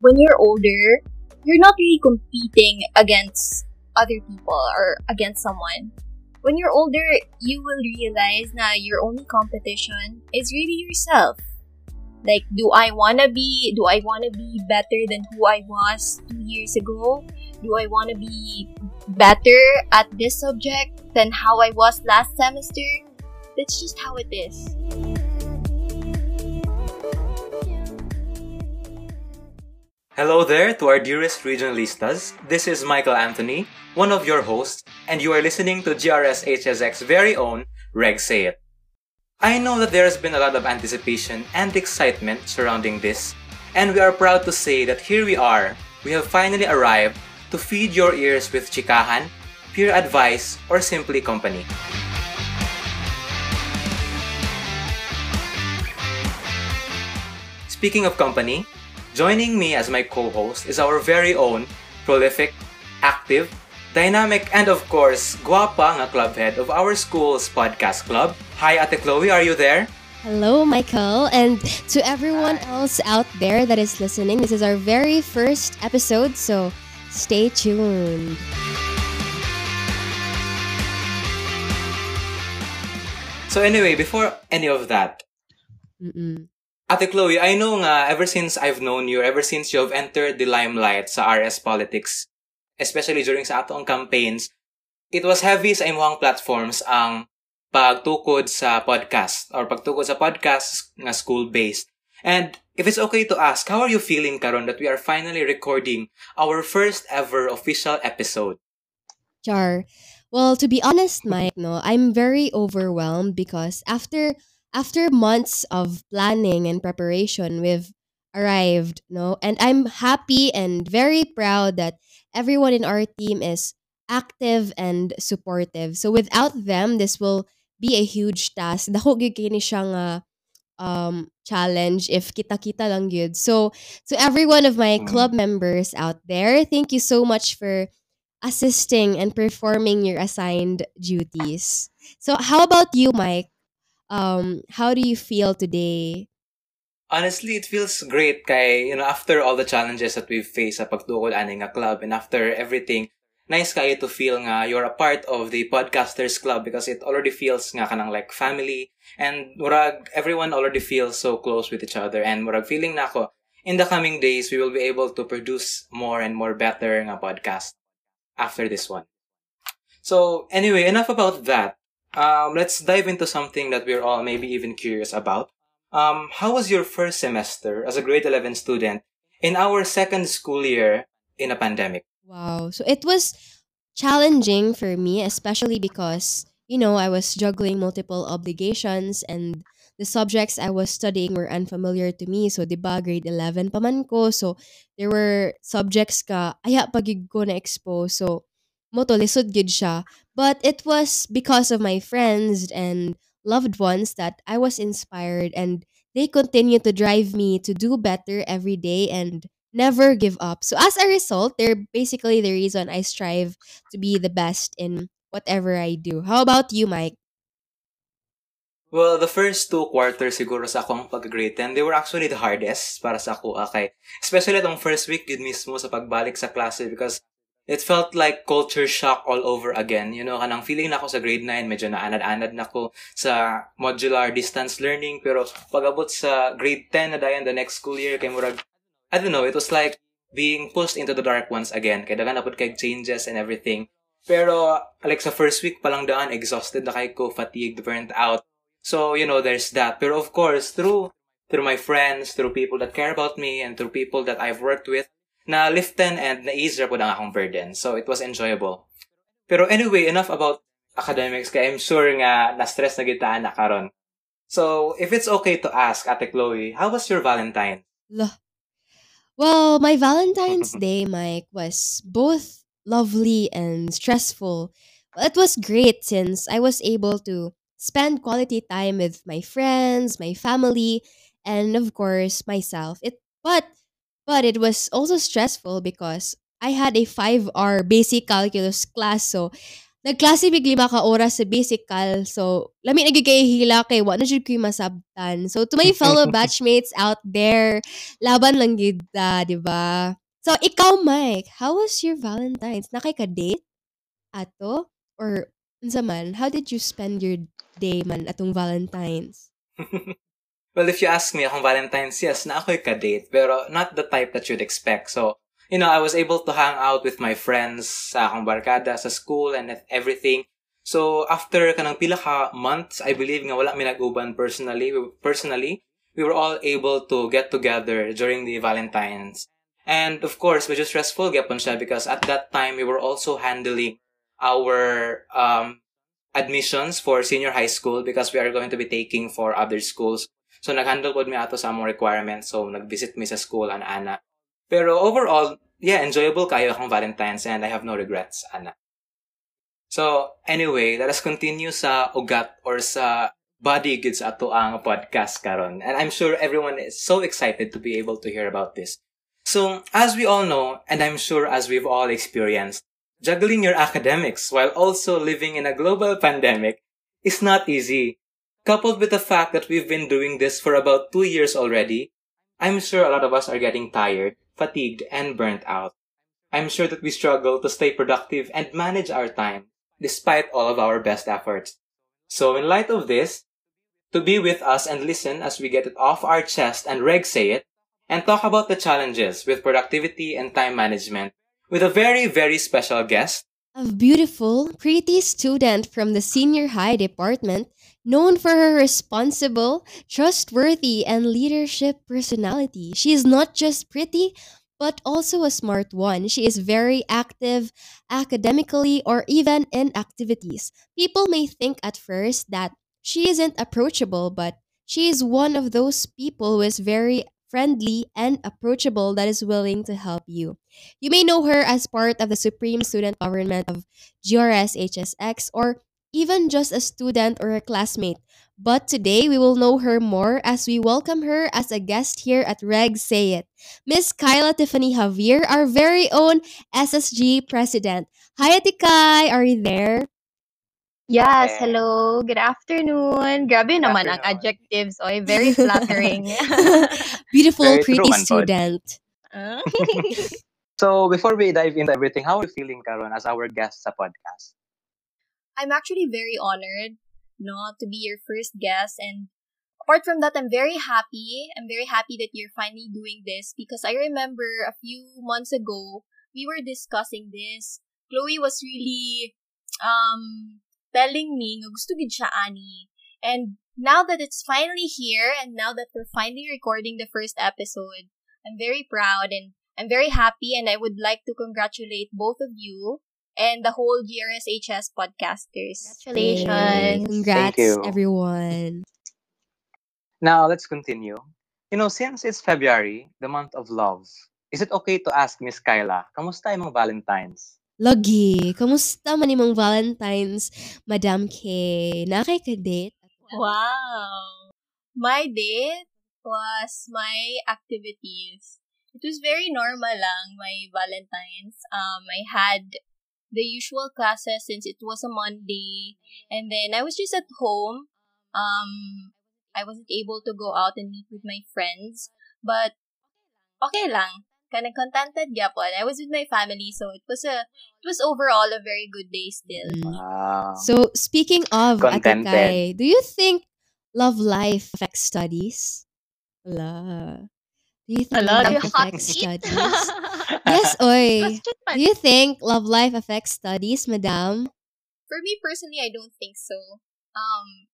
when you're older, you're not really competing against other people or against someone. When you're older, you will realize that your only competition is really yourself. Like, do I wanna be, do I wanna be better than who I was two years ago? Do I wanna be better at this subject than how I was last semester? That's just how it is. Hello there to our dearest regionalistas. This is Michael Anthony, one of your hosts, and you are listening to GRS HSX's very own Reg Say It. I know that there has been a lot of anticipation and excitement surrounding this, and we are proud to say that here we are. We have finally arrived to feed your ears with chikahan, peer advice, or simply company. Speaking of company, Joining me as my co-host is our very own prolific, active, dynamic, and of course, guapa nga club head of our school's podcast club. Hi, Ate Chloe, are you there? Hello, Michael, and to everyone else out there that is listening, this is our very first episode, so stay tuned. So anyway, before any of that, Mm-mm. Ate Chloe, I know nga, ever since I've known you, ever since you've entered the limelight sa RS Politics, especially during sa atong campaigns, it was heavy sa imuhang platforms ang pagtukod sa podcast or pagtukod sa podcast nga school-based. And if it's okay to ask, how are you feeling karon that we are finally recording our first ever official episode? Char. Well, to be honest, Mike, no, I'm very overwhelmed because after after months of planning and preparation, we've arrived, no? And I'm happy and very proud that everyone in our team is active and supportive. So without them, this will be a huge task. Dako gyud kini siya nga um challenge if kita-kita lang good. So to every one of my Mm. club members out there, thank you so much for assisting and performing your assigned duties. So how about you, Mike? Um, how do you feel today? Honestly, it feels great kay, you know, after all the challenges that we've faced sa pagtukod ani nga club and after everything, nice kayo to feel nga you're a part of the podcasters club because it already feels nga kanang like family and murag everyone already feels so close with each other and murag feeling na ako in the coming days we will be able to produce more and more better nga podcast after this one. So anyway, enough about that. Um, let's dive into something that we're all maybe even curious about. Um, how was your first semester as a grade 11 student in our second school year in a pandemic? Wow. So it was challenging for me, especially because, you know, I was juggling multiple obligations and the subjects I was studying were unfamiliar to me. So, di ba, grade 11 pa man ko. So, there were subjects ka, aya pag ko na-expose. So, mo to, lisod gid siya. But it was because of my friends and loved ones that I was inspired and they continue to drive me to do better every day and never give up. So as a result, they're basically the reason I strive to be the best in whatever I do. How about you, Mike? Well, the first two quarters siguro sa akong pag-grade 10, they were actually the hardest para sa ako, okay? Especially itong first week yun mismo sa pagbalik sa klase because it felt like culture shock all over again. You know, kanang feeling na ako sa grade 9, medyo naanad-anad na ako sa modular distance learning. Pero pag-abot sa grade 10 na dayon the next school year, kay murag, I don't know, it was like being pushed into the dark once again. Kaya dagan na kay changes and everything. Pero, like sa first week palang daan, exhausted na kay ko, fatigued, burnt out. So, you know, there's that. Pero of course, through through my friends, through people that care about me, and through people that I've worked with, na liften and na easier po ang akong burden. So, it was enjoyable. Pero anyway, enough about academics, I'm sure nga na-stress na gitaan na karon. So, if it's okay to ask, Ate Chloe, how was your Valentine? Well, my Valentine's Day, Mike, was both lovely and stressful. But it was great since I was able to spend quality time with my friends, my family, and of course myself. It but but it was also stressful because I had a 5-hour basic calculus class so nagklase big lima ka oras sa basical. So, lami na gyud kay hila kay wa na jud ko masabtan. So, to my fellow batchmates out there, laban lang gid ta, di ba? So, ikaw, Mike, how was your Valentine's? Nakay ka date? Ato? Or, unsa man, how did you spend your day man atong Valentine's? well, if you ask me akong Valentine's, yes, na ako'y ka-date, pero not the type that you'd expect. So, you know, I was able to hang out with my friends sa akong barkada, sa school, and everything. So, after kanang pila ka months, I believe nga wala mi nag-uban personally, personally, we were all able to get together during the Valentine's. And of course, medyo stressful gyapon siya because at that time, we were also handling our um, admissions for senior high school because we are going to be taking for other schools. So, nag-handle po mi ato sa among requirements. So, nag-visit mi sa school, ana ana. Pero overall, yeah, enjoyable kayo akong Valentine's and I have no regrets, ana. So, anyway, let us continue sa ugat or sa body goods ato ang podcast karon. And I'm sure everyone is so excited to be able to hear about this. So, as we all know, and I'm sure as we've all experienced, juggling your academics while also living in a global pandemic is not easy. Coupled with the fact that we've been doing this for about two years already, I'm sure a lot of us are getting tired, fatigued, and burnt out. I'm sure that we struggle to stay productive and manage our time, despite all of our best efforts. So in light of this, to be with us and listen as we get it off our chest and reg say it, and talk about the challenges with productivity and time management with a very, very special guest. A beautiful, pretty student from the senior high department, known for her responsible, trustworthy, and leadership personality. She is not just pretty, but also a smart one. She is very active academically or even in activities. People may think at first that she isn't approachable, but she is one of those people who is very friendly, and approachable that is willing to help you. You may know her as part of the Supreme Student Government of GRS HSX or even just a student or a classmate. But today we will know her more as we welcome her as a guest here at Reg Say It. Miss Kyla Tiffany Javier, our very own SSG president. Hi, Ate Kai, are you there? Yes, hello. Good afternoon. Grabe naman ang adjectives, oy. Very flattering. Beautiful, Very pretty student. Ah. so, before we dive into everything, how are you feeling, Karon, as our guest sa podcast? I'm actually very honored, no, to be your first guest. And apart from that, I'm very happy. I'm very happy that you're finally doing this because I remember a few months ago, we were discussing this. Chloe was really um telling me gusto siya ani. And now that it's finally here and now that we're finally recording the first episode, I'm very proud and I'm very happy and I would like to congratulate both of you and the whole GRSHS podcasters. Congratulations. Congrats everyone. Now let's continue. You know, since it's February, the month of love, is it okay to ask Miss Kyla, kamusta yung Valentine's? Lagi, kamusta man imong Valentine's, Madam K? Nakay ka date? Wow! My date was my activities. It was very normal lang, my Valentine's. Um, I had the usual classes since it was a Monday. And then I was just at home. Um, I wasn't able to go out and meet with my friends. But, okay lang kind of contented gyapon. I was with my family, so it was a it was overall a very good day still. Mm. Wow. So speaking of Atikay, do you think love life affects studies? Wala. Do you think love affects studies? yes, oi. Do you think love life affects studies, madam? For me personally, I don't think so. Um,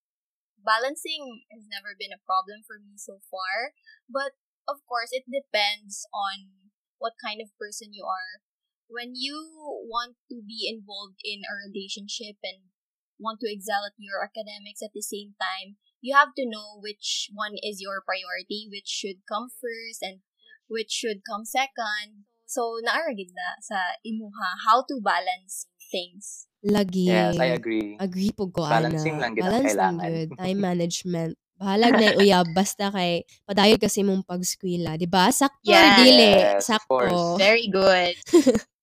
balancing has never been a problem for me so far, but of course, it depends on what kind of person you are. When you want to be involved in a relationship and want to excel at your academics at the same time, you have to know which one is your priority, which should come first and which should come second. So, naaragid na sa imuha how to balance things. Lagi. Yes, I agree. Agree po ko, Balancing Ana. lang gid kailangan. good. Time management. Bahalag na uyab basta kay padayod kasi mong pagskwela, di ba? Sakto yes, dili, sakto. Very good.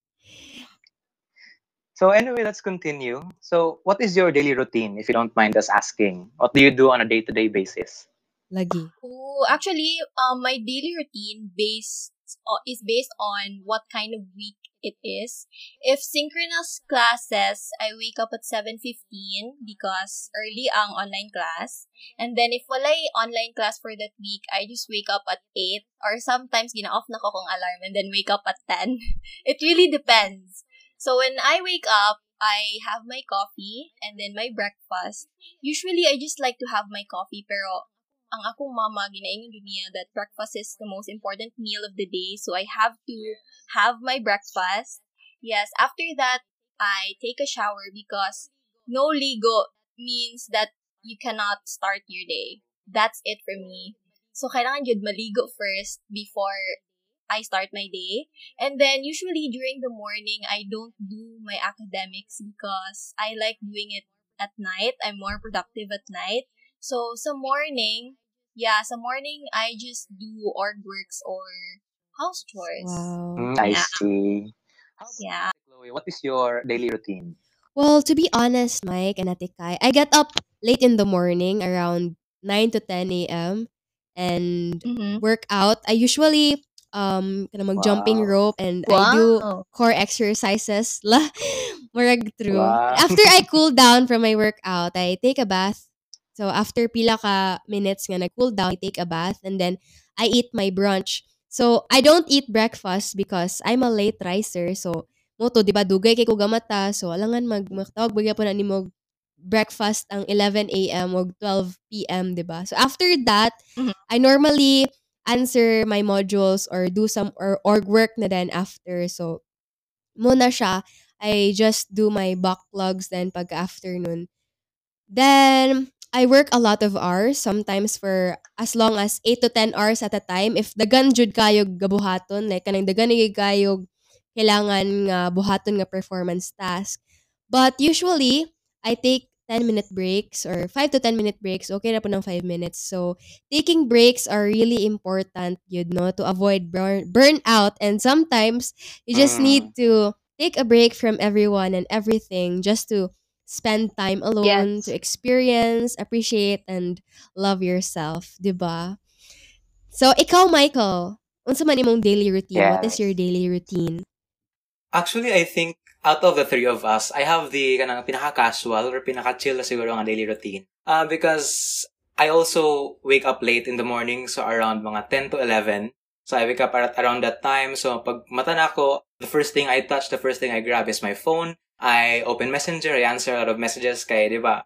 So anyway, let's continue. So what is your daily routine, if you don't mind us asking? What do you do on a day-to-day basis? Lagi. Oh, actually, um, my daily routine based uh, is based on what kind of week it is. If synchronous classes, I wake up at 7.15 because early ang online class. And then if walay online class for that week, I just wake up at 8 or sometimes gina-off na ko kong alarm and then wake up at 10. it really depends. So when I wake up, I have my coffee and then my breakfast. Usually, I just like to have my coffee pero ang akong mama ginaingon niya that breakfast is the most important meal of the day. So I have to have my breakfast. Yes after that I take a shower because no ligo means that you cannot start your day. That's it for me. So kailangan jud maligo first before I start my day and then usually during the morning I don't do my academics because I like doing it at night I'm more productive at night so sa morning, yeah, sa morning I just do org works or house chores. Wow. Mm, I Yeah. see. How Yeah. Chloe? What is your daily routine? Well, to be honest, Mike and Ate Kai, I get up late in the morning around 9 to 10 a.m. and Mm-hmm. work out. I usually um kind mag jumping Wow. rope and I do Wow. core exercises la murag true. Wow. After I cool down from my workout, I take a bath. So after pila ka minutes nga nag-cool down, I take a bath and then I eat my brunch. So I don't eat breakfast because I'm a late riser. So mo to, di ba, dugay kay ko gamata. So alangan mag magtawag bagya po na nimo breakfast ang 11 a.m. o 12 p.m., di ba? So after that, Mhm. I normally answer my modules or do some or org work na then after. So muna siya, I just do my backlogs then pag afternoon. Then I work a lot of hours, sometimes for as long as 8 to 10 hours at a time. If dagan jud kayo gabuhaton, like kanang dagan kayo kailangan nga buhaton nga performance task. But usually, I take 10 minute breaks or 5 to 10 minute breaks. Okay na po ng 5 minutes. So, taking breaks are really important, you know, to avoid burn burnout. And sometimes, you just Mm. need to take a break from everyone and everything just to spend time alone, Yes. to experience, appreciate, and love yourself, di ba? So, ikaw, Michael, unsa man imong daily routine? What is your daily routine? Actually, I think out of the three of us, I have the kanang pinaka-casual or pinaka-chill na siguro nga daily routine. Uh, because I also wake up late in the morning, so around mga 10 to 11. So I wake up at around that time. So pag mata na ako, the first thing I touch, the first thing I grab is my phone. I open Messenger, I answer a lot of messages kay, di ba?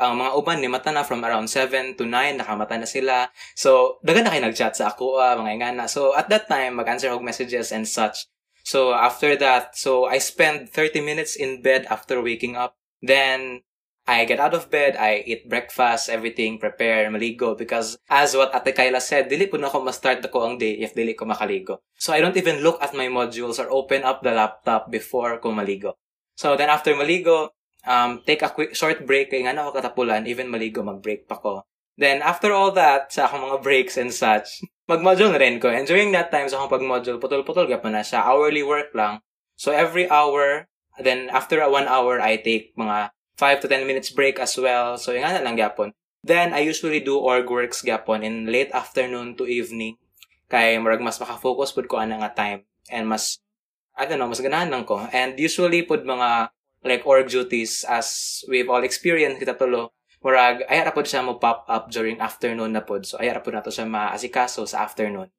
Ang mga uban ni mata na from around 7 to 9, nakamata na sila. So, dagan na kayo nag-chat sa ako, ah, mga ingana. So, at that time, mag-answer ako messages and such. So after that, so I spend 30 minutes in bed after waking up. Then I get out of bed, I eat breakfast, everything, prepare, maligo. Because as what Ate Kyla said, dili po na ako ma-start ako ang day if dili ko makaligo. So I don't even look at my modules or open up the laptop before ko maligo. So then after maligo, um, take a quick short break kay nga na ako katapulan, even maligo, mag-break pa ko. Then after all that, sa akong mga breaks and such, mag-module na rin ko. And during that time, sa akong pag-module, putol-putol ka pa na siya. Hourly work lang. So every hour, then after one hour, I take mga 5 to 10 minutes break as well. So yung na lang gapon. Then I usually do org works gapon in late afternoon to evening. Kay murag mas makafocus pud ko ana nga time. And mas, I don't know, mas ganahan lang ko. And usually pud mga like org duties as we've all experienced kita tulo murag ay ra pod siya mo pop up during afternoon na pod. So ay ra pod nato siya maasikaso sa afternoon.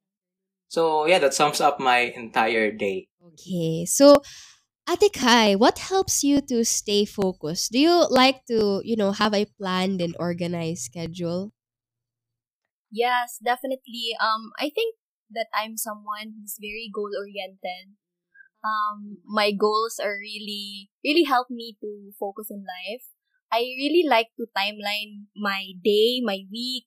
So yeah, that sums up my entire day. Okay. So, Ate Kai, what helps you to stay focused? Do you like to, you know, have a planned and organized schedule? Yes, definitely. Um, I think that I'm someone who's very goal oriented. Um, my goals are really, really help me to focus in life. I really like to timeline my day, my week,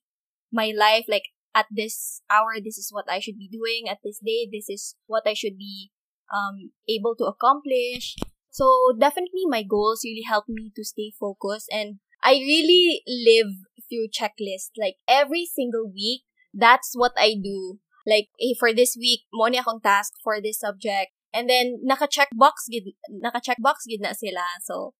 my life. Like at this hour, this is what I should be doing. At this day, this is what I should be um able to accomplish. So definitely, my goals really help me to stay focused, and I really live through checklists. Like every single week, that's what I do. Like eh, for this week, mo ni akong task for this subject. And then, naka-check box gid, naka-check box gid na sila. So,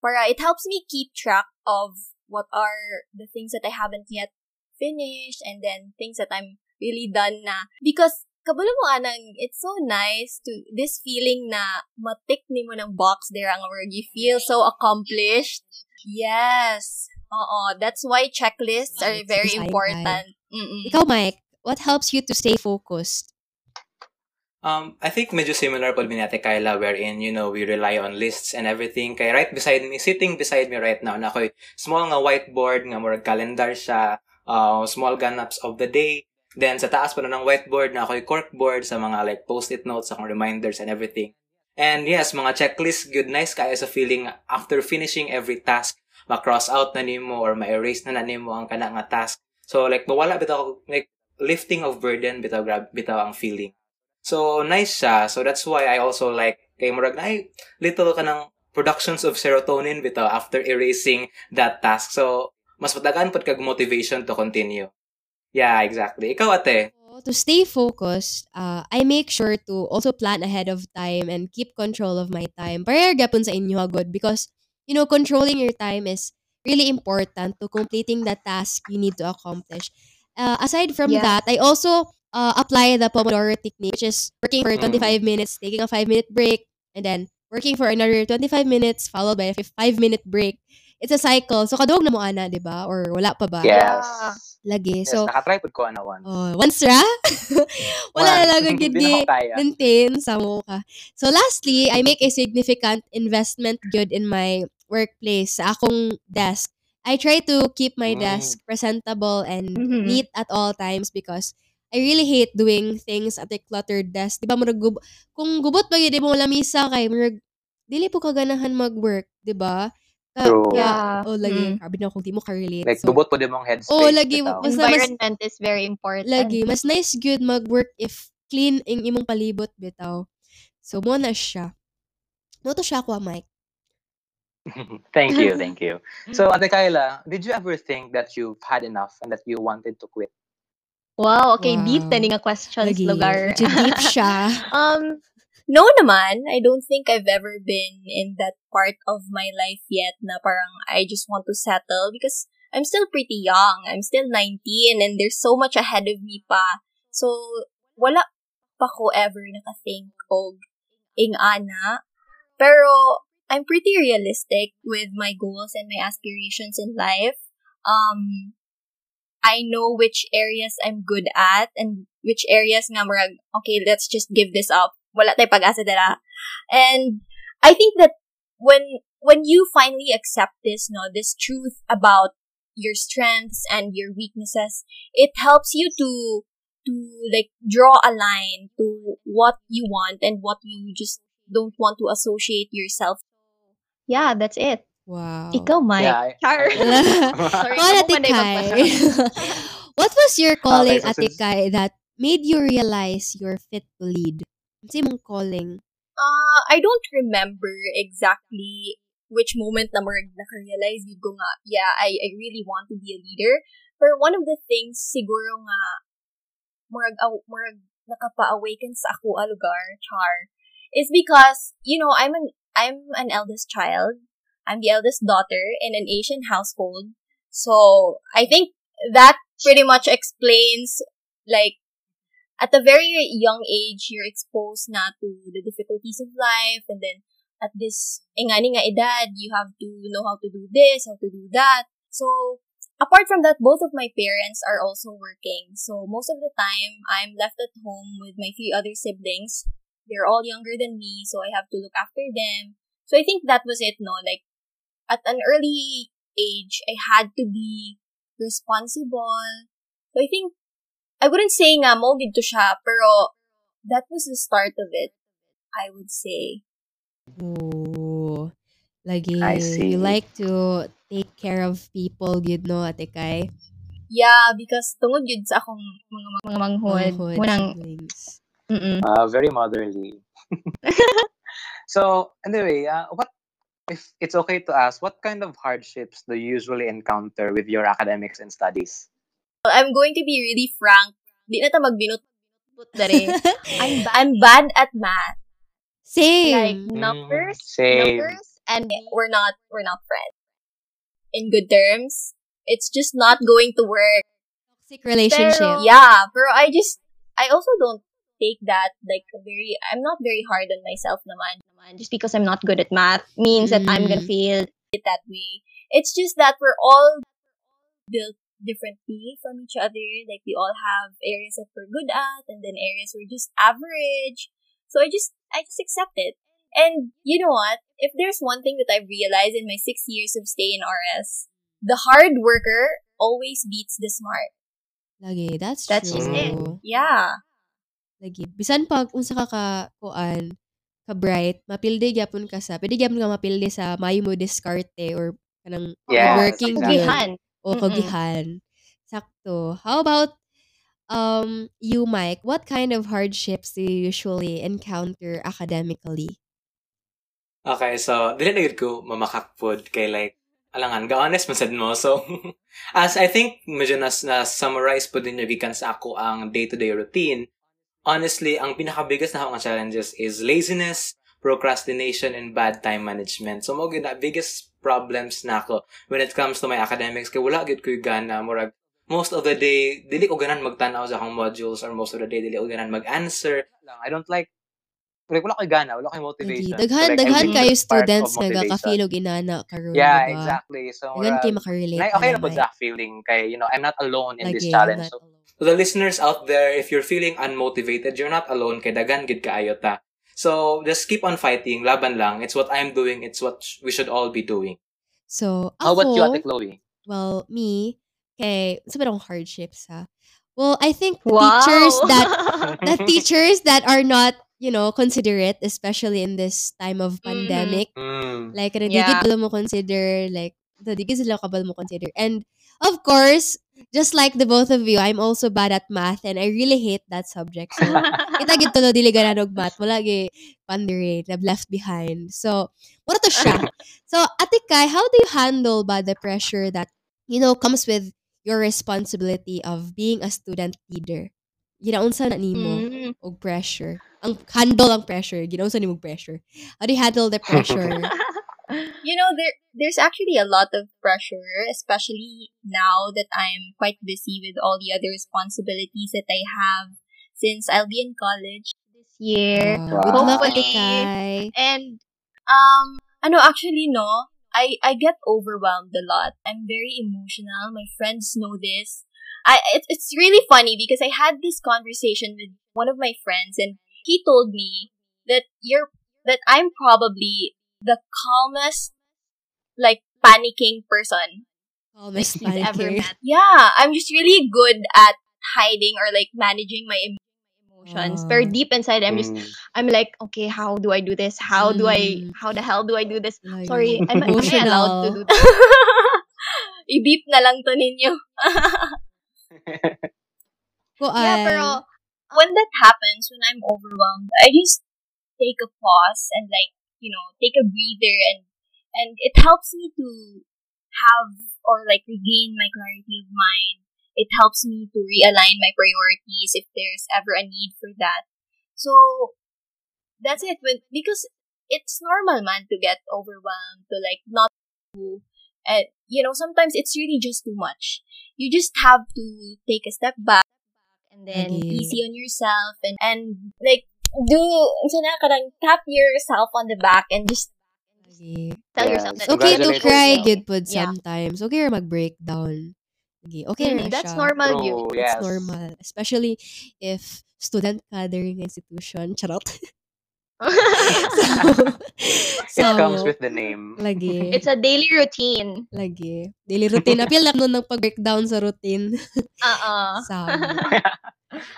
para it helps me keep track of what are the things that I haven't yet finished and then things that I'm really done na. Because, kabalo mo anang, it's so nice to, this feeling na matik ni mo ng box there ang word. You feel so accomplished. Yes. Oo. That's why checklists are very important. Mm-mm. Ikaw, Mike, what helps you to stay focused? Um, I think medyo similar po ni Ate Kyla wherein, you know, we rely on lists and everything. Kaya right beside me, sitting beside me right now, na ako'y small nga whiteboard, nga murag calendar siya, uh, small ganaps of the day. Then sa taas pa na ng whiteboard na ako'y corkboard sa mga like post-it notes, sa reminders and everything. And yes, mga checklist, good nice kaya sa feeling after finishing every task, ma-cross out na nimo or ma-erase na na nimo ang kana nga task. So like mawala bitaw like lifting of burden bitaw grab bitaw ang feeling. So nice siya. So that's why I also like kay murag na ay little ka ng productions of serotonin bitaw after erasing that task. So mas matagaan pud kag motivation to continue. Yeah, exactly. Ikaw ate. To stay focused, uh, I make sure to also plan ahead of time and keep control of my time. Para gapon sa inyo agad because, you know, controlling your time is really important to completing the task you need to accomplish. Uh, aside from Yeah. that, I also uh, apply the Pomodoro technique, which is working for Mm. 25 minutes, taking a 5 minute break, and then working for another 25 minutes, followed by a 5 minute break. It's a cycle. So, kadug na mo ana, di ba? Or wala pa ba? Yes. Lagi. Yes, So, nakatry po ko na once. oh, once ra? wala na lang Hindi gid na ko kaya. maintain sa ka. So lastly, I make a significant investment good in my workplace sa akong desk. I try to keep my Mm. desk presentable and Mhm. neat at all times because I really hate doing things at a cluttered desk. Di ba, murag gub- kung gubot ba yun, di mo lamisa kay, murag, dili po kaganahan mag-work, di ba? Ka- True. kaya- Yeah. oh, lagi, Mm. grabe na kung di mo ka-relate. Like, So, dubot po din mong headspace. Oo, lagi, mas- mas- Environment is very important. lagi mas nice good mag-work if clean ang imong palibot bitaw so mo na siya mo to siya ko Mike thank you, thank you. So, Ate Kyla, did you ever think that you've had enough and that you wanted to quit? Wow, okay, deep Wow. na nga questions, lagi lugar. medyo deep siya um, no naman. I don't think I've ever been in that part of my life yet na parang I just want to settle because I'm still pretty young. I'm still 19 and there's so much ahead of me pa. So, wala pa ko ever naka-think og ing ana. Pero, I'm pretty realistic with my goals and my aspirations in life. Um, I know which areas I'm good at and which areas nga murag, okay, let's just give this up. Wala tay pag-asa dala. And I think that when when you finally accept this, no, this truth about your strengths and your weaknesses, it helps you to to like draw a line to what you want and what you just don't want to associate yourself. Yeah, that's it. Wow Ikaw, Mike. Yeah, I- Char. Sorry, Call Ate Kai. what was your calling Okay, so Ate Kai that made you realize you're fit to lead Kasi mong calling Uh, I don't remember exactly which moment na murag naka-realize yun ko nga, yeah, I, I really want to be a leader. But one of the things siguro nga, murag, aw- murag nakapa-awaken sa ako a lugar, char, is because, you know, I'm an, I'm an eldest child. I'm the eldest daughter in an Asian household. So, I think that pretty much explains, like, at a very young age, you're exposed na to the difficulties of life, and then at this eh, ingani nga edad, you have to know how to do this, how to do that. So, apart from that, both of my parents are also working. So, most of the time, I'm left at home with my few other siblings. They're all younger than me, so I have to look after them. So, I think that was it, no? Like, at an early age, I had to be responsible. So, I think I wouldn't say nga mo dito siya, pero that was the start of it, I would say. oh lagi I see. you like to take care of people good no Ate Kai Yeah, because tungod yun sa akong mga mga manghod. Manghod, Munang, siblings. mm Uh, very motherly. so, anyway, uh, what if it's okay to ask, what kind of hardships do you usually encounter with your academics and studies? I'm going to be really frank. Di na ta magbinut dere. I'm, ba- I'm bad at math. Same. Like Same. numbers, Same. numbers, and we're not we're not friends. In good terms, it's just not going to work. Toxic relationship. Pero, yeah, pero I just I also don't take that like very I'm not very hard on myself naman. Naman, just because I'm not good at math means that I'm gonna Mm. fail. It that way. It's just that we're all built differently from each other. Like we all have areas that we're good at and then areas we're just average. So I just I just accept it. And you know what? If there's one thing that I've realized in my six years of stay in RS, the hard worker always beats the smart. Lagi, that's, That's true. just it. Yeah. Lagi. Bisan pag unsa ka ka kuan ka bright, mapilde gyapon ka sa, pwede gyapon ka mapilde sa mayo mo diskarte or kanang Yes, working. Kagihan. O Mm-mm. kagihan. Sakto. How about um you, Mike? What kind of hardships do you usually encounter academically? Okay, so dili na ko mamakak pod kay like alangan ga honest man sad mo. So as I think medyo nas na summarize po din yung gikan sa ako ang day-to-day routine. Honestly, ang pinakabiggest na akong challenges is laziness, procrastination, and bad time management. So mo na biggest problems na ako when it comes to my academics kay wala gid ko gana murag most of the day dili ko ganan magtan-aw sa akong modules or most of the day dili ko ganan mag-answer. I don't like like, wala ko'y gana, wala ko'y Lagi. motivation. Daghan, So, like, daghan kayo students nga gakafilog inana karon, Yeah, diba? exactly. So, Daghan kayo uh, makarelate. na, okay na, po that feeling kay, you know, I'm not alone in this Lagi, challenge. not So, alone. To the listeners out there, if you're feeling unmotivated, you're not alone kay dagan gid kaayo ta. So, just keep on fighting, laban lang. It's what I'm doing, it's what we should all be doing. So, how about you, Ate ako, Chloe? well, me, kay, sa akong hardships, ha? Well, I think Wow. teachers that the teachers that are not, you know, considerate, especially in this time of Mhm. pandemic, Mm. like, ano, Yeah. mo consider, like, di gid sila kabal mo consider. And, of course, just like the both of you, I'm also bad at math and I really hate that subject. So, kita gid tulo dili math, wala gi pandire, na left behind. So, what to siya? so, Ate Kai, how do you handle ba the pressure that, you know, comes with your responsibility of being a student leader? Ginaunsa na nimo Mm. og pressure. Ang handle ang pressure, ginaunsa nimo pressure. How do you handle the pressure? You know, there there's actually a lot of pressure, especially now that I'm quite busy with all the other responsibilities that I have since I'll be in college. this year. Wow. Good luck, Ate Hopefully. Kai. And Um, ano, actually, no. I, I get overwhelmed a lot. I'm very emotional. My friends know this. I, it, it's really funny because I had this conversation with one of my friends and he told me that you're, that I'm probably the calmest, like, panicking person. Calmest he's ever panicking. met Yeah, I'm just really good at hiding or, like, managing my emotions. emotions. Ah. Deep inside, I'm just, Mm. I'm like, okay, how do I do this? How do I, Mm. how the hell do I do this? Like, Sorry, am, am I allowed to do this? I-beep na lang to ninyo. Kuan. Yeah, pero when that happens, when I'm overwhelmed, I just take a pause and like, you know, take a breather and and it helps me to have or like regain my clarity of mind. It helps me to realign my priorities if there's ever a need for that. So that's it. When because it's normal man to get overwhelmed, to like not do and you know, sometimes it's really just too much. You just have to take a step back and then Okay. easy on yourself and and like do sana kadang tap yourself on the back and just Lagi. Tell Yeah, yourself that It's okay to cry okay. good pod Yeah. sometimes. Okay ra mag-breakdown. Okay ra Mm, that's siya. normal True, you. yes. It's normal. Especially if student ka during institution. Charot. so, It comes with the name. lagi. It's a daily routine. lagi. Daily routine. Apil lang nun ng pag-breakdown sa routine. Uh-uh. Sa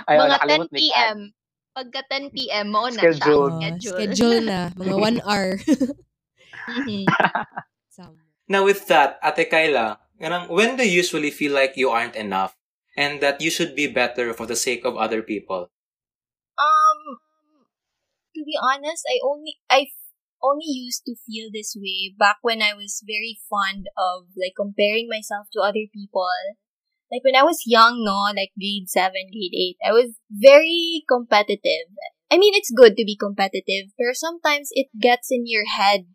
Ay, Mga nakalimot 10 ni p.m. Pagka 10 p.m. mo na siya. Scheduled. oh, Schedule. schedule na. Mga one hour. Mhm. Sa- Now with that, Ate Kyla, when do you usually feel like you aren't enough and that you should be better for the sake of other people? Um, to be honest, I only I f- only used to feel this way back when I was very fond of like comparing myself to other people. Like when I was young, no, like grade 7, grade 8, I was very competitive. I mean, it's good to be competitive, but sometimes it gets in your head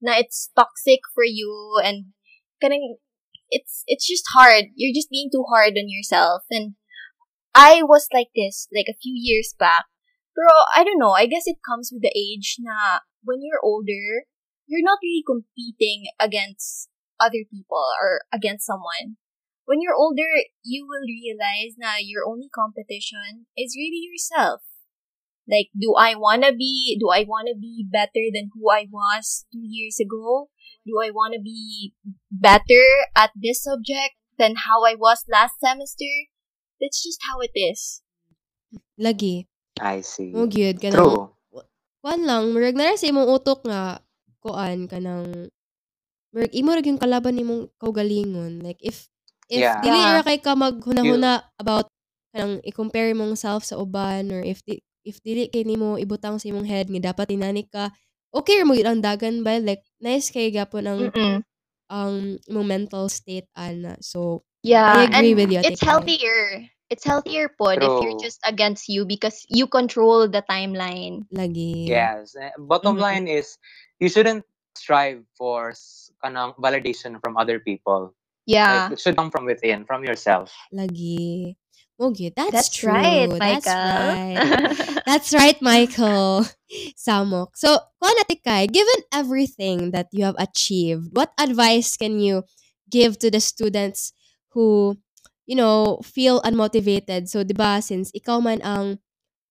na it's toxic for you and kanang, it's, it's just hard. You're just being too hard on yourself. And I was like this, like a few years back. Pero I don't know, I guess it comes with the age na when you're older, you're not really competing against other people or against someone. When you're older, you will realize na your only competition is really yourself. Like, do I wanna be, do I wanna be better than who I was two years ago? Do I wanna be better at this subject than how I was last semester? That's just how it is. Lagi. I see. Mo gyud ka True. Kuan lang, murag na sa imong utok nga kuan ka ng murag imo ra yung kalaban nimong kaugalingon. Like if if Yeah. dili ra kay ka maghuna-huna about kanang i-compare mong self sa uban or if di, if dili kay nimo ibutang sa imong head nga dapat inani ka okay mo ang dagan ba like nice kay gapon ang Mm-mm. ang imong mental state ana. So Yeah, I agree and with you, it's healthier. It's healthier pod if you're just against you because you control the timeline. lagi. Yes. Eh, Bottom Mhm. line is, you shouldn't strive for kanang validation from other people. Yeah. Like, it should come from within, from yourself. Lagi. Mo gyud. That's, That's true. right, That's Michael. right. That's right, Michael. Samok. So, kuan ate given everything that you have achieved, what advice can you give to the students who, you know, feel unmotivated? So, 'di ba, since ikaw man ang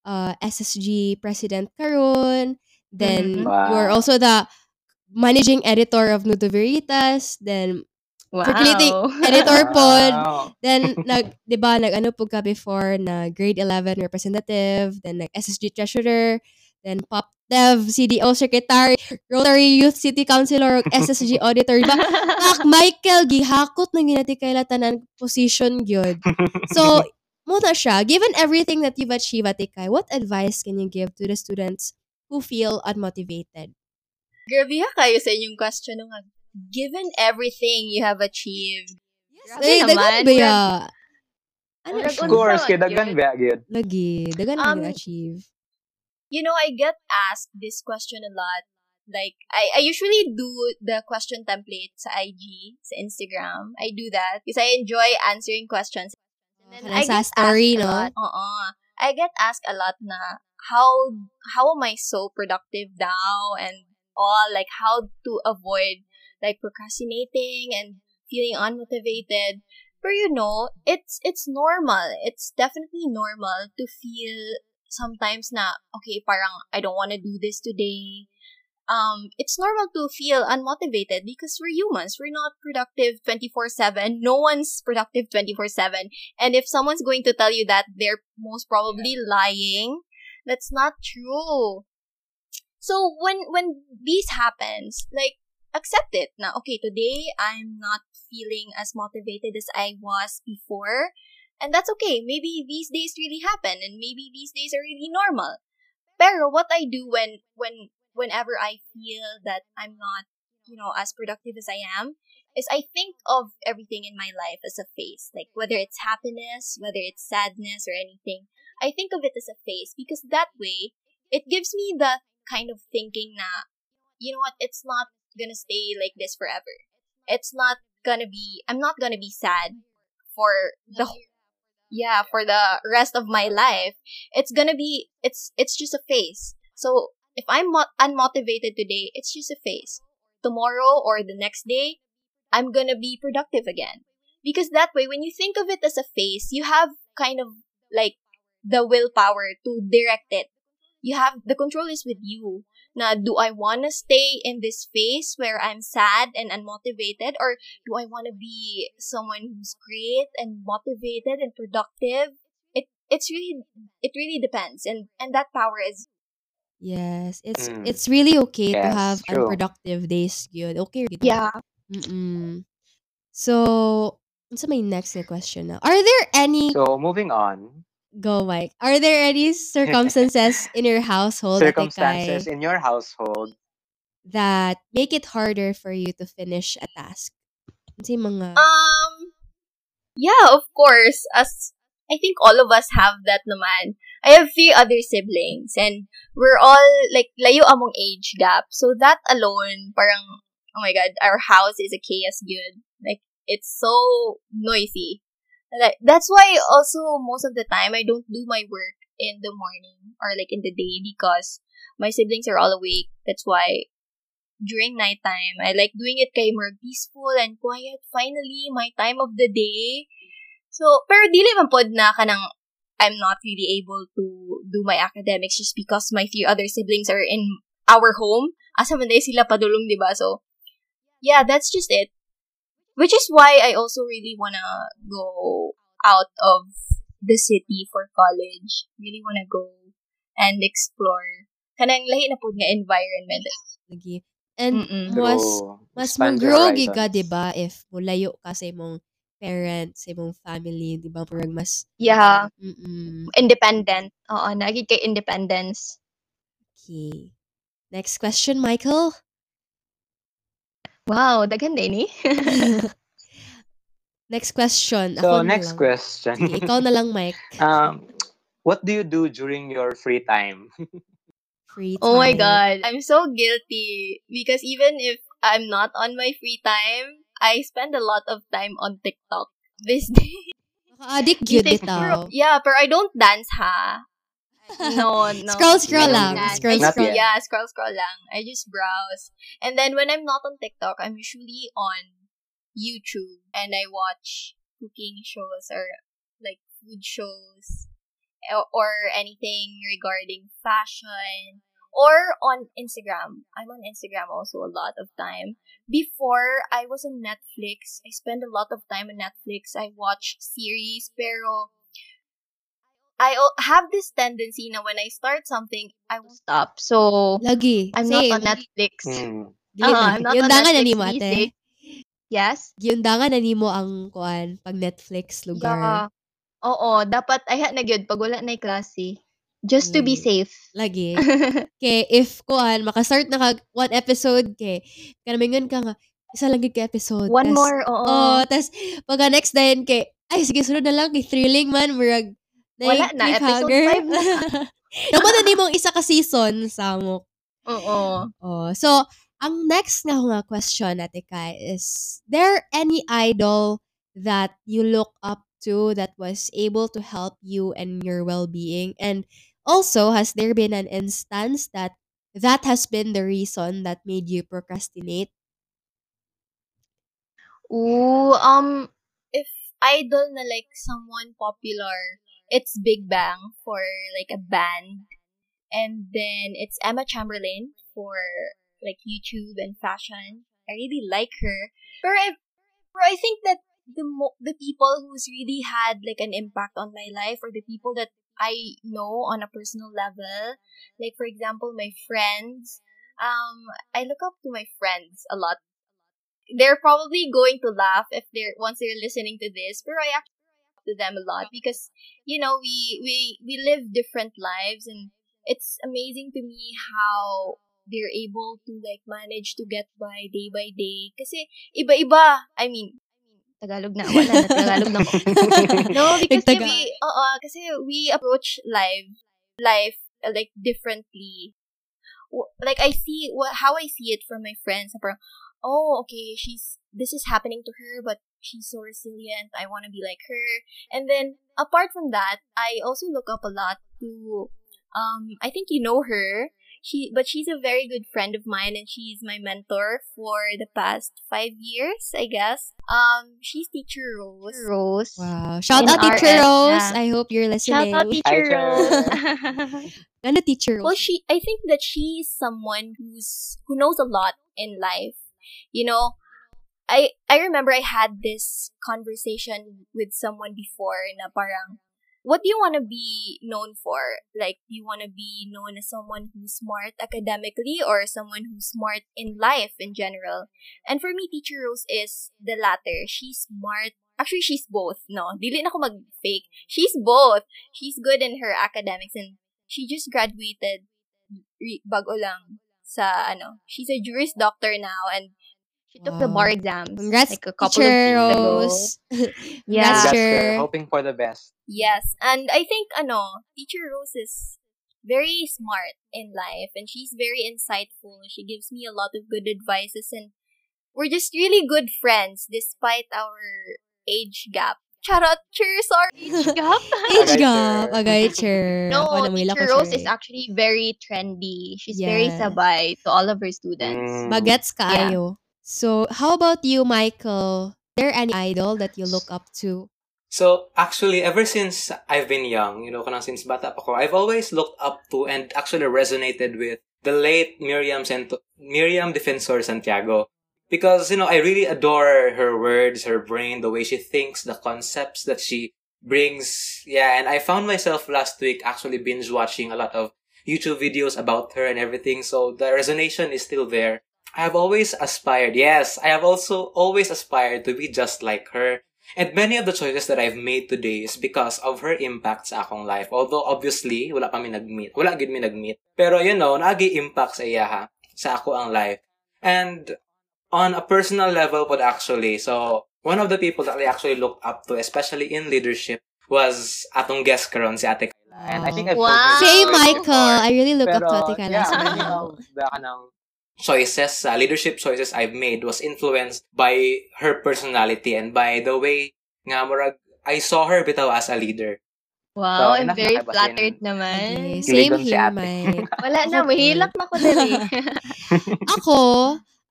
uh, SSG president karon, then Mhm. you are Wow. also the managing editor of Nudo Veritas, then wow. editor pod, Wow. Then, nag, di ba, nag-ano po ka before na grade 11 representative, then nag-SSG treasurer, then pop dev, CDO secretary, Rotary Youth City Councilor, SSG auditor, di ba? Kak, Michael, gihakot na ginati kay latanan position gyud. So, mo na siya, given everything that you've achieved at Ikay, what advice can you give to the students who feel unmotivated? Grabe ha kayo sa inyong question nga. Given everything you have achieved, Grabe Eh, dagan naman, ba ya? Ano Murag siya? unsa Scores, man kaya daghan yun? ba, gyud? Lagi, dagan Um, um, achieve. you know, I get asked this question a lot. Like, I, I usually do the question template sa IG, sa Instagram. I do that because I enjoy answering questions. And then I get story, asked a lot. Uh-uh. I get asked a lot na how how am I so productive now and all like how to avoid like procrastinating and feeling unmotivated. But you know, it's it's normal. It's definitely normal to feel sometimes na okay, parang I don't want to do this today. Um, it's normal to feel unmotivated because we're humans. We're not productive 24/7. No one's productive 24/7. And if someone's going to tell you that, they're most probably lying. That's not true. So when when this happens, like accept it. Now, okay, today I'm not feeling as motivated as I was before. And that's okay. Maybe these days really happen and maybe these days are really normal. Pero what I do when when whenever I feel that I'm not, you know, as productive as I am, is I think of everything in my life as a phase. Like whether it's happiness, whether it's sadness or anything, I think of it as a phase because that way it gives me the kind of thinking na, you know what, it's not gonna stay like this forever. It's not gonna be, I'm not gonna be sad for the yeah, for the rest of my life. It's gonna be, it's, it's just a phase. So, if I'm mo- unmotivated today, it's just a phase. Tomorrow or the next day, I'm gonna be productive again. Because that way, when you think of it as a phase, you have kind of like the willpower to direct it. You have, the control is with you. Now, do I wanna stay in this phase where I'm sad and unmotivated or do I want to be someone who's great and motivated and productive? It it's really it really depends, and and that power is Yes, it's Mm. it's really okay to have true. unproductive days. Good. Okay. good. Yeah. Mm-mm. So, what's my next question now? Are there any So, moving on, go Mike? Are there any circumstances in your household circumstances Kai, in your household that make it harder for you to finish a task? Kasi mga um Yeah, of course. As I think all of us have that naman. I have three other siblings and we're all like layo among age gap. So that alone, parang oh my god, our house is a chaos good. Like it's so noisy. Like that's why also most of the time I don't do my work in the morning or like in the day because my siblings are all awake. That's why during nighttime, I like doing it kay more peaceful and quiet. Finally, my time of the day. So, pero dili man pod na ka ng I'm not really able to do my academics just because my few other siblings are in our home. Asa man sila padulong, di ba? So, yeah, that's just it. Which is why I also really wanna go out of the city for college. Really wanna go and explore kanang lahi na pud nga environment. Lagi. And Mm-mm. mas True. mas Expand your mag-grow gi ka, di ba, if mulayo ka sa imong parents, sa imong family, di ba? Parang mas, Yeah, mm independent. Oo, nagig kay independence. Okay. Next question, Michael. Wow, daghan din eh. Next question. So, Ako na next lang. question. Sige, ikaw na lang, Mike. um, what do you do during your free time? Free Oh my god. I'm so guilty because even if I'm not on my free time, I spend a lot of time on TikTok this day. Naka-addict You yun bitaw. yeah, but I don't dance ha. No, no. Scroll, scroll lang. no, Scroll, Not scroll. Yeah, scroll, scroll lang. I just browse. And then when I'm not on TikTok, I'm usually on YouTube and I watch cooking shows or like food shows or, or anything regarding fashion or on Instagram. I'm on Instagram also a lot of time. Before I was on Netflix, I spend a lot of time on Netflix. I watch series, pero I have this tendency na when I start something, I will Stop. So, Lagi. I'm Same. not on Netflix. Hmm. Dili Ah. I'm not on Netflix nimo, these ate. days. Yes? Giundangan na nimo ang kuan pag Netflix lugar. Yeah. Oo, dapat ay na gyud pag wala na klase. Just to be Lagi. safe. Lagi. Kay if kuan makastart na kag one episode kay kanamingon ka nga isa lang gid ka episode. One Tas- more, oo. Oh, tas pagka next day kay ay sige sunod na lang kay thrilling man murag Wala na, episode five na Dapat na nimong isa ka season samok. Oo. Oh, so ang next nga nga question Ate Kai is there any idol that you look up to that was able to help you and your well-being and also has there been an instance that that has been the reason that made you procrastinate Ooh, um, if idol na like someone popular, it's Big Bang for like a band. And then it's Emma Chamberlain for like YouTube and fashion. I really like her. But I, but I think that the mo- the people who's really had like an impact on my life or the people that I know on a personal level, like for example my friends, um, I look up to my friends a lot they're probably going to laugh if they're once they're listening to this but i actually look up to them a lot because you know we we we live different lives and it's amazing to me how they're able to like manage to get by day by day kasi iba-iba i mean Tagalog na. Wala na. Tagalog na ko. No, because we, uh, kasi we approach life life uh, like differently W- like i see how i see it from my friends parang oh okay she's this is happening to her but she's so resilient i want to be like her and then apart from that i also look up a lot to um i think you know her she but she's a very good friend of mine and she's my mentor for the past five years i guess um she's teacher rose Rose. wow shout out teacher RS, Rose yeah. i hope you're listening. Shout listening out, Teacher Hi, Rose. Ganda teacher Rose Well, she, I think that she is someone who's, who knows a lot in life. You know, I, I remember I had this conversation with someone before na parang, what do you want to be known for? Like, do you want to be known as someone who's smart academically or someone who's smart in life in general? And for me, Teacher Rose is the latter. She's smart. Actually, she's both, no? Dili na ako mag-fake. She's both. She's good in her academics and she just graduated bago lang sa ano. She's a juris doctor now and She took the bar Wow. exams Congrats, like a couple of teacher weeks ago. Rose. Yeah. Congrats. Hoping for the best. Yes, and I think ano, Teacher Rose is very smart in life and she's very insightful. She gives me a lot of good advices and we're just really good friends despite our age gap. Charot, sure, sorry. Age gap. sir. Agay, chair. No, namila Teacher Rose is actually very trendy. She's very Yes. sabay to all of her students. Mm. Bagets Yeah. So, how about you, Michael? Is there any idol that you look up to? So, actually, ever since I've been young, you know, since bata pa I've always looked up to and actually resonated with the late Miriam, Santo- Miriam Defensor Santiago. Because, you know, I really adore her words, her brain, the way she thinks, the concepts that she brings. Yeah, and I found myself last week actually binge watching a lot of YouTube videos about her and everything. So the resonation is still there. I have always aspired, yes, I have also always aspired to be just like her. And many of the choices that I've made today is because of her impact sa akong life. Although, obviously, wala kami nag-meet. Wala gid mi nag-meet. Pero, you know, nagi impact sa iya ha. Sa ako ang life. And, on a personal level pod actually, so, one of the people that I actually looked up to, especially in leadership, was atong guest karon si Ate Kayla. And I think I've Wow. Same, Michael. before. I really look up to Pero, Ate Carla yeah, many of the kanang choices, uh, leadership choices I've made was influenced by her personality and by the way nga murag I saw her bitaw as a leader. Wow, So, I'm very flattered Okay, naman. same Kiligon si here, ate. Mike. Wala na, Okay. mahilak na ko dali. Ako,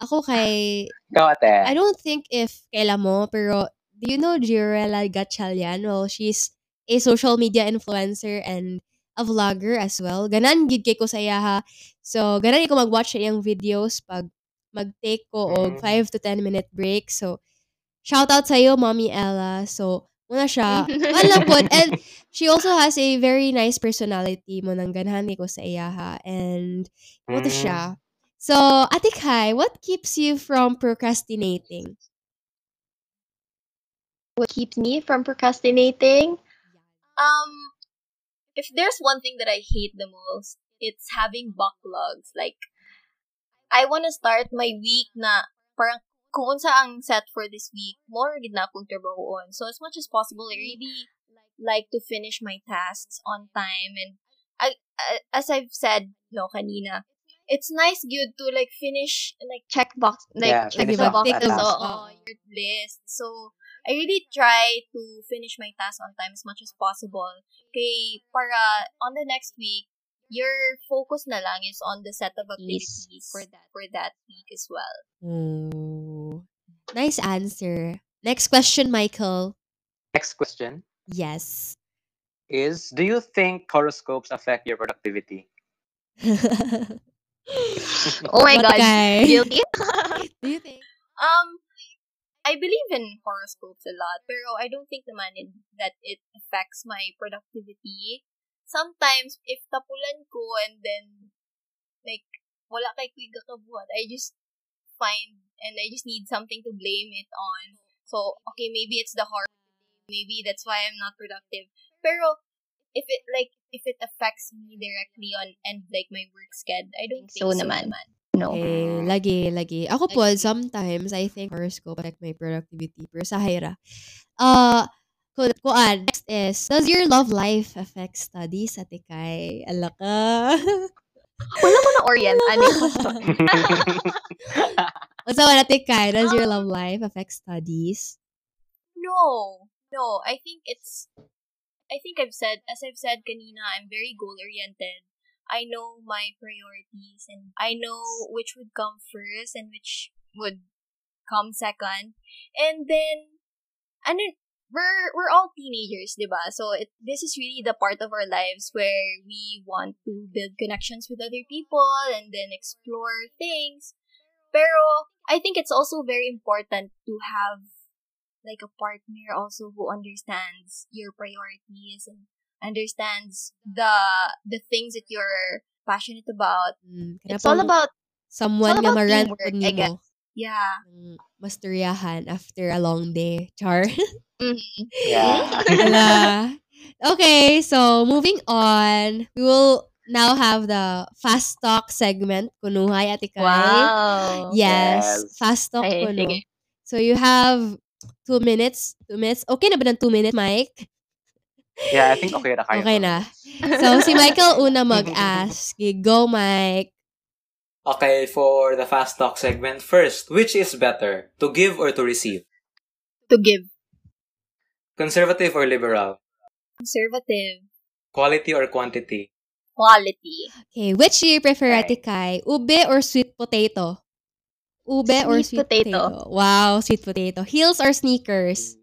ako kay, Ikaw, ate. I don't think if kaila mo, pero do you know Jirela Gatchalian? Well, she's a social media influencer and a vlogger as well. Ganan gid kay ko sa iya ha. So, ganan ko mag-watch sa iyang videos pag mag-take ko og Mm. 5 to 10 minute break. So, shout out sa iyo, Mommy Ella. So, muna siya. Alam po. And she also has a very nice personality mo nang ganahan ko sa iya ha. And, mo to Mm. siya. So, Ate Kai, what keeps you from procrastinating? what keeps me from procrastinating? Um, if there's one thing that I hate the most, it's having backlogs. Like, I want to start my week na parang kung unsa ang set for this week, more gid na akong trabahoon. So, as much as possible, I really like to finish my tasks on time. And I, I as I've said, no, kanina, it's nice good to like finish like Checkbox, like Yeah, check finish the off boxes. that task. Your list. So, I really try to finish my task on time as much as possible. Kay, para on the next week, your focus na lang is on the set of activities for that, for that week as well. Oh, nice answer. Next question, Michael. Next question Yes. is, do you think horoscopes affect your productivity? Oh my What God. Guilty? Do you think? Um, I believe in horoscopes a lot, pero I don't think naman it, that it affects my productivity. Sometimes, if tapulan ko and then, like, wala kay kuy kabuhat, I just find, and I just need something to blame it on. So, okay, maybe it's the horror, maybe that's why I'm not productive. Pero, if it, like, if it affects me directly on, and, like, my work schedule, I don't think So so, naman. naman. No. Eh, lagi, lagi. Ako po, sometimes, I think horoscope affect my productivity. Pero sa Haira. Uh, ku- kuan, ah, next is, does your love life affect studies, Ate Kai? Ala ka. Wala ko na orient. Ano? What's up, Ate Does your love life affect studies? No, no. I think it's. I think I've said, as I've said kanina, I'm very goal oriented. I know my priorities and I know which would come first and which would come second. And then, ano, we're we're all teenagers, diba? So it this is really the part of our lives where we want to build connections with other people and then explore things. Pero I think it's also very important to have like a partner also who understands your priorities and understands the the things that you're passionate about. Mm, It's all about, someone all nga about marant teamwork, po I guess. Yeah. ng Masturyahan after a long day. Char. yeah. Okay, so moving on, we will now have the fast talk segment. Kunuhay, Ate Kai. Wow. Yes, Yes. fast talk Okay, kuno. sige. So you have two minutes. Two minutes. Okay na ba ng two minutes, Mike? Yeah, I think okay na kayo. Okay na. So si Michael una mag-ask. Go, Mike. Okay, for the fast talk segment, first, which is better, to give or to receive? To give. Conservative or liberal? Conservative. Quality or quantity? Quality. Okay, which do you prefer, Okay. Ate Kai? Ube or sweet potato? Ube or Sweet sweet potato. Wow, sweet potato. Heels or sneakers?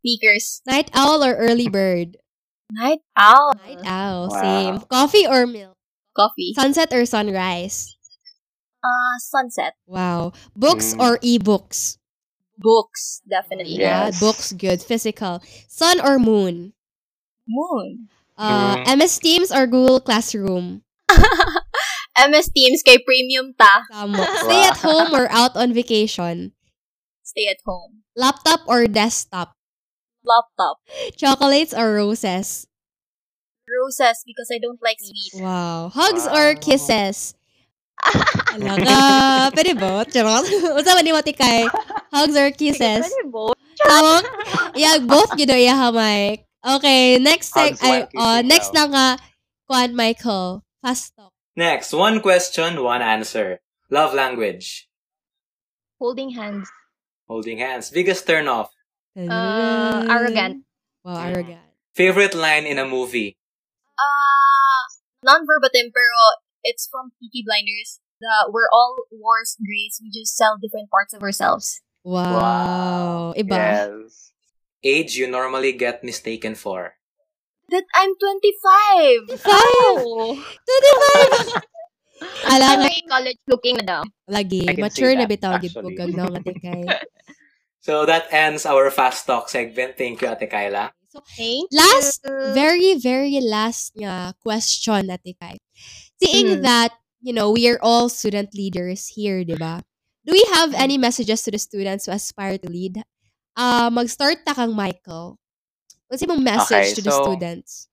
Sneakers. Night owl or early bird? Night owl. Night owl, Wow. same. Coffee or milk? Coffee. Sunset or sunrise? Uh, sunset. Wow. Books Mm. or ebooks? Books. Definitely. Yeah, Yes. books good. Physical. Sun or moon? Moon. Uh, Mm. MS Teams or Google Classroom? MS Teams kay premium ta. Tama. Stay at home or out on vacation? Stay at home. Laptop or desktop? Laptop. Chocolates or roses? Roses because I don't like sweet. Wow. Hugs or Wow. Kisses? Alaga. Pwede ba? Charot. Unsa man ni mo tikay? Hugs or kisses? Pwede bo. Tawag? Yeah, both yun na iya Mike. Okay, next seg Hugs while ay uh, next daw. na nga kuan Michael. Fast talk. Next, one question, one answer. Love language. Holding hands. Holding hands. Biggest turn off. Uh, arrogant. Wow, arrogant. Favorite line in a movie. Uh, non-verbatim pero it's from Peaky Blinders. The we're all wars grace. We just sell different parts of ourselves. Wow. wow. Iba. Yes. Age you normally get mistaken for. That I'm 25. Five. Oh. 25. Ala nga. Very college looking na daw. Lagi. I can Mature see na that, bitaw gid po actually. kag naong ate kay. So that ends our fast talk segment. Thank you, Ate Kyla. Thank Last, you. very, very last nga question ate kay. Seeing Mm. that, you know, we are all student leaders here, di ba? Do we have any messages to the students who aspire to lead? Uh, mag-start ta kang Michael. What's yung message Okay, to the so- students?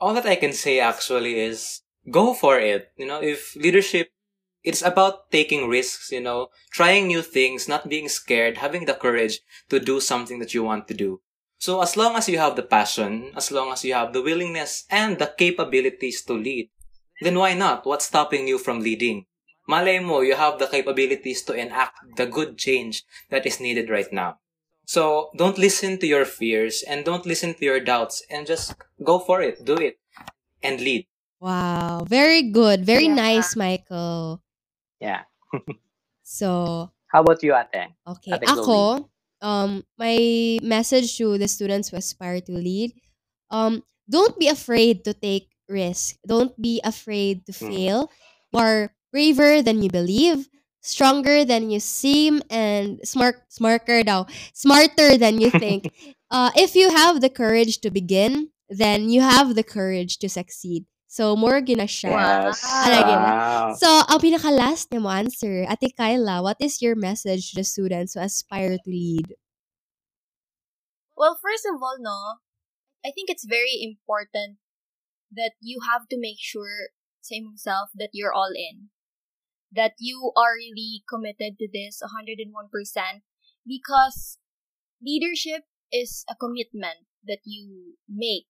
All that I can say actually is go for it. You know, if leadership, it's about taking risks, you know, trying new things, not being scared, having the courage to do something that you want to do. So as long as you have the passion, as long as you have the willingness and the capabilities to lead, then why not? What's stopping you from leading? Malay mo, you have the capabilities to enact the good change that is needed right now. So don't listen to your fears and don't listen to your doubts and just go for it, do it, and lead. Wow. Very good. Very Yeah. nice, Michael. Yeah. So, How about you, ate? Okay. Ate Ako, um, my message to the students who aspire to lead, um, don't be afraid to take risk. Don't be afraid to Mm. fail. More braver than you believe, stronger than you seem, and smart smarter daw, smarter than you think. uh, if you have the courage to begin, then you have the courage to succeed. So, more gina siya. Yes. Alagay na. Wow. So, ang pinaka-last niya mo answer, Ate Kyla, what is your message to the students who aspire to lead? Well, first of all, no, I think it's very important that you have to make sure sa imong self that you're all in. That you are really committed to this 101% because leadership is a commitment that you make.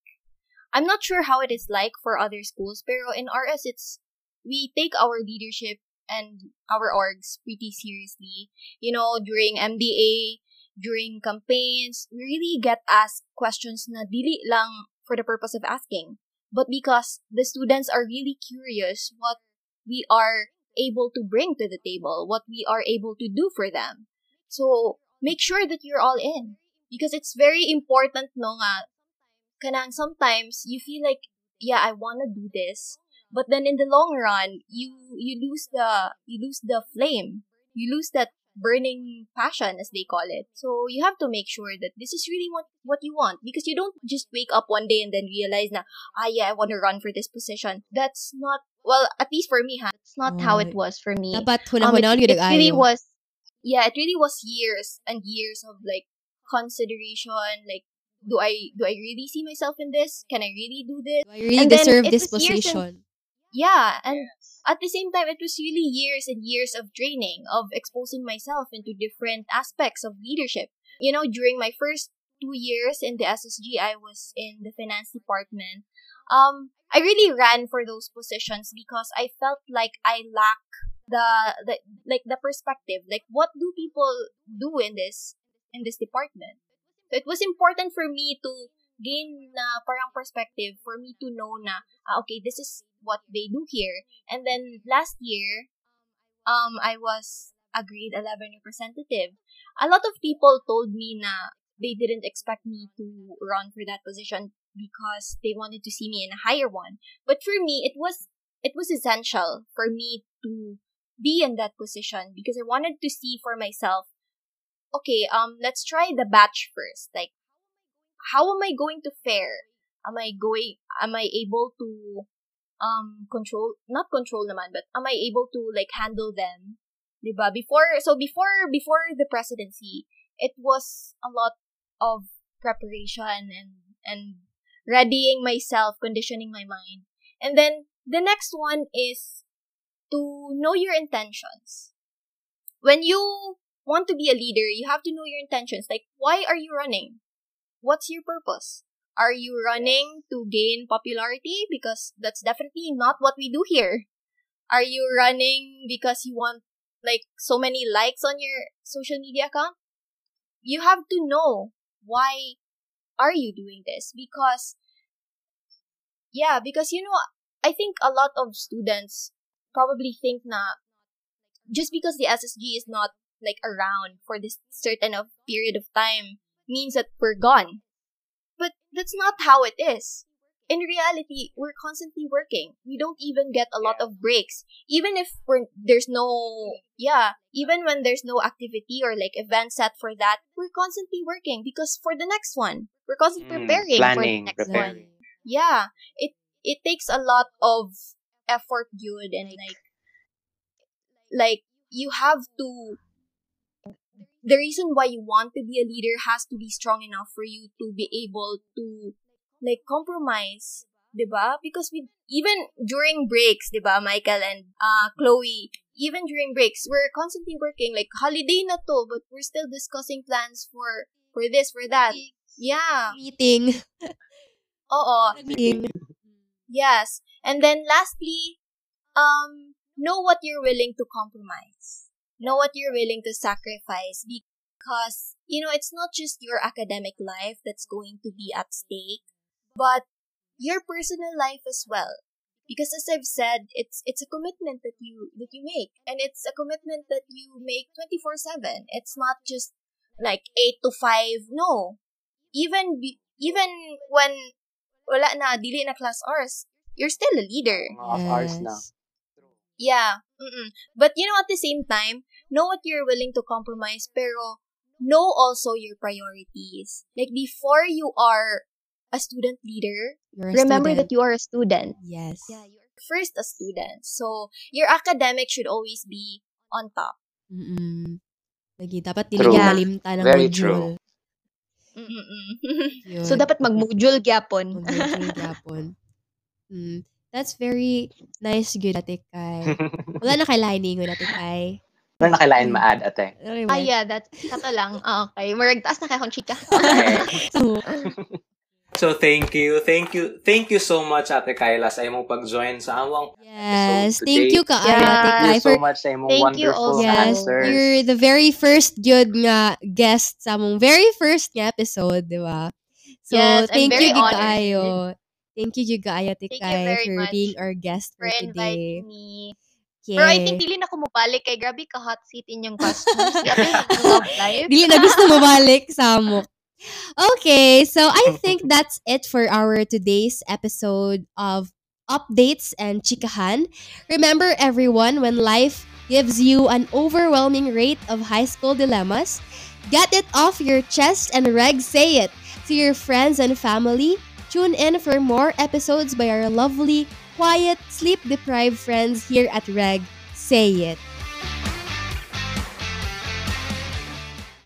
I'm not sure how it is like for other schools, pero in RS it's we take our leadership and our orgs pretty seriously. You know, during MDA, during campaigns, we really get asked questions na dili lang for the purpose of asking, but because the students are really curious what we are able to bring to the table, what we are able to do for them. So, make sure that you're all in. Because it's very important no nga, kanang sometimes you feel like, yeah, I wanna do this, but then in the long run, you, you lose the, you lose the flame. You lose that burning passion as they call it. So you have to make sure that this is really what what you want because you don't just wake up one day and then realize na ah yeah I want to run for this position. That's not well at least for me ha. It's not how Oh, it was for me. Dapat Um, it, it really was Yeah, it really was years and years of like consideration like do I do I really see myself in this? Can I really do this? Do I really And deserve this years and- position? yeah, and at the same time, it was really years and years of training, of exposing myself into different aspects of leadership. You know, during my first two years in the SSG, I was in the finance department. Um, I really ran for those positions because I felt like I lack the, the like the perspective. Like, what do people do in this in this department? So it was important for me to gain na parang perspective for me to know na ah, okay this is what they do here. And then last year um I was a grade 11 representative. A lot of people told me na they didn't expect me to run for that position because they wanted to see me in a higher one. But for me it was it was essential for me to be in that position because I wanted to see for myself okay um let's try the batch first. Like how am I going to fare? Am I going, am I able to, um, control, not control naman, but am I able to, like, handle them? Diba? Before, so before, before the presidency, it was a lot of preparation and, and readying myself, conditioning my mind. And then, the next one is to know your intentions. When you want to be a leader, you have to know your intentions. Like, why are you running? what's your purpose? Are you running to gain popularity? Because that's definitely not what we do here. Are you running because you want like so many likes on your social media account? You have to know why are you doing this? Because yeah, because you know, I think a lot of students probably think na just because the SSG is not like around for this certain of period of time means that we're gone. But that's not how it is. In reality, we're constantly working. We don't even get a lot of breaks. Even if we're, there's no, yeah, even when there's no activity or like event set for that, we're constantly working because for the next one, we're constantly Mm, preparing planning, for the next preparing. one. Yeah, it it takes a lot of effort, dude, and like, like you have to the reason why you want to be a leader has to be strong enough for you to be able to like compromise, 'di ba? Because we even during breaks, 'di ba, Michael and uh Chloe, even during breaks, we're constantly working like holiday na to, but we're still discussing plans for for this, for that. Yeah. Meeting. Oo. Meeting. Yes. And then lastly, um, know what you're willing to compromise. Know what you're willing to sacrifice because, you know, it's not just your academic life that's going to be at stake, but your personal life as well. Because as I've said, it's it's a commitment that you that you make. And it's a commitment that you make 24/7. It's not just like 8 to 5. No. Even be, even when wala na, dili na class hours, you're still a leader. Mga off hours na. Yes. Yeah. Mm-mm. But you know, at the same time, know what you're willing to compromise, pero know also your priorities. Like before you are a student leader, You're a Remember student. that you are a student. Yes. you're first a student. So your academic should always be on top. Mm-mm. Lagi, dapat True. ka malimta ng Very module. Yun. So, dapat mag-module gyapon. Mag-module gyapon. Mm. That's very nice good ate Kai. Wala na kay lining with ate Kai. Ano na kailangan ma-add, ate? Ano Ah, yeah, that's, kato lang. Ah, okay. Marag taas na kay akong chika. So, So thank you, thank you, thank you so much Ate Kyla sa imong pag-join sa among yes. episode Thank you ka Yeah. ate Thank you for so much sa imong Thank you wonderful also. Yes, answers. you're the very first good nga guest sa mong very first nga episode, di ba? So, Yes, I'm thank very you, honored. Gigayo. Thank you, Gigayo, Thank you Tikay, very for much being our guest for, for today. inviting me. Yeah. Pero I think dili na ko mubalik kay grabe ka hot seat in yung costumes. Grabe ka love life. Dili na gusto mo balik sa mo. Okay, so I think that's it for our today's episode of Updates and Chikahan. Remember, everyone, when life gives you an overwhelming rate of high school dilemmas, get it off your chest and reg say it to your friends and family. Tune in for more episodes by our lovely, quiet, sleep deprived friends here at Reg Say It.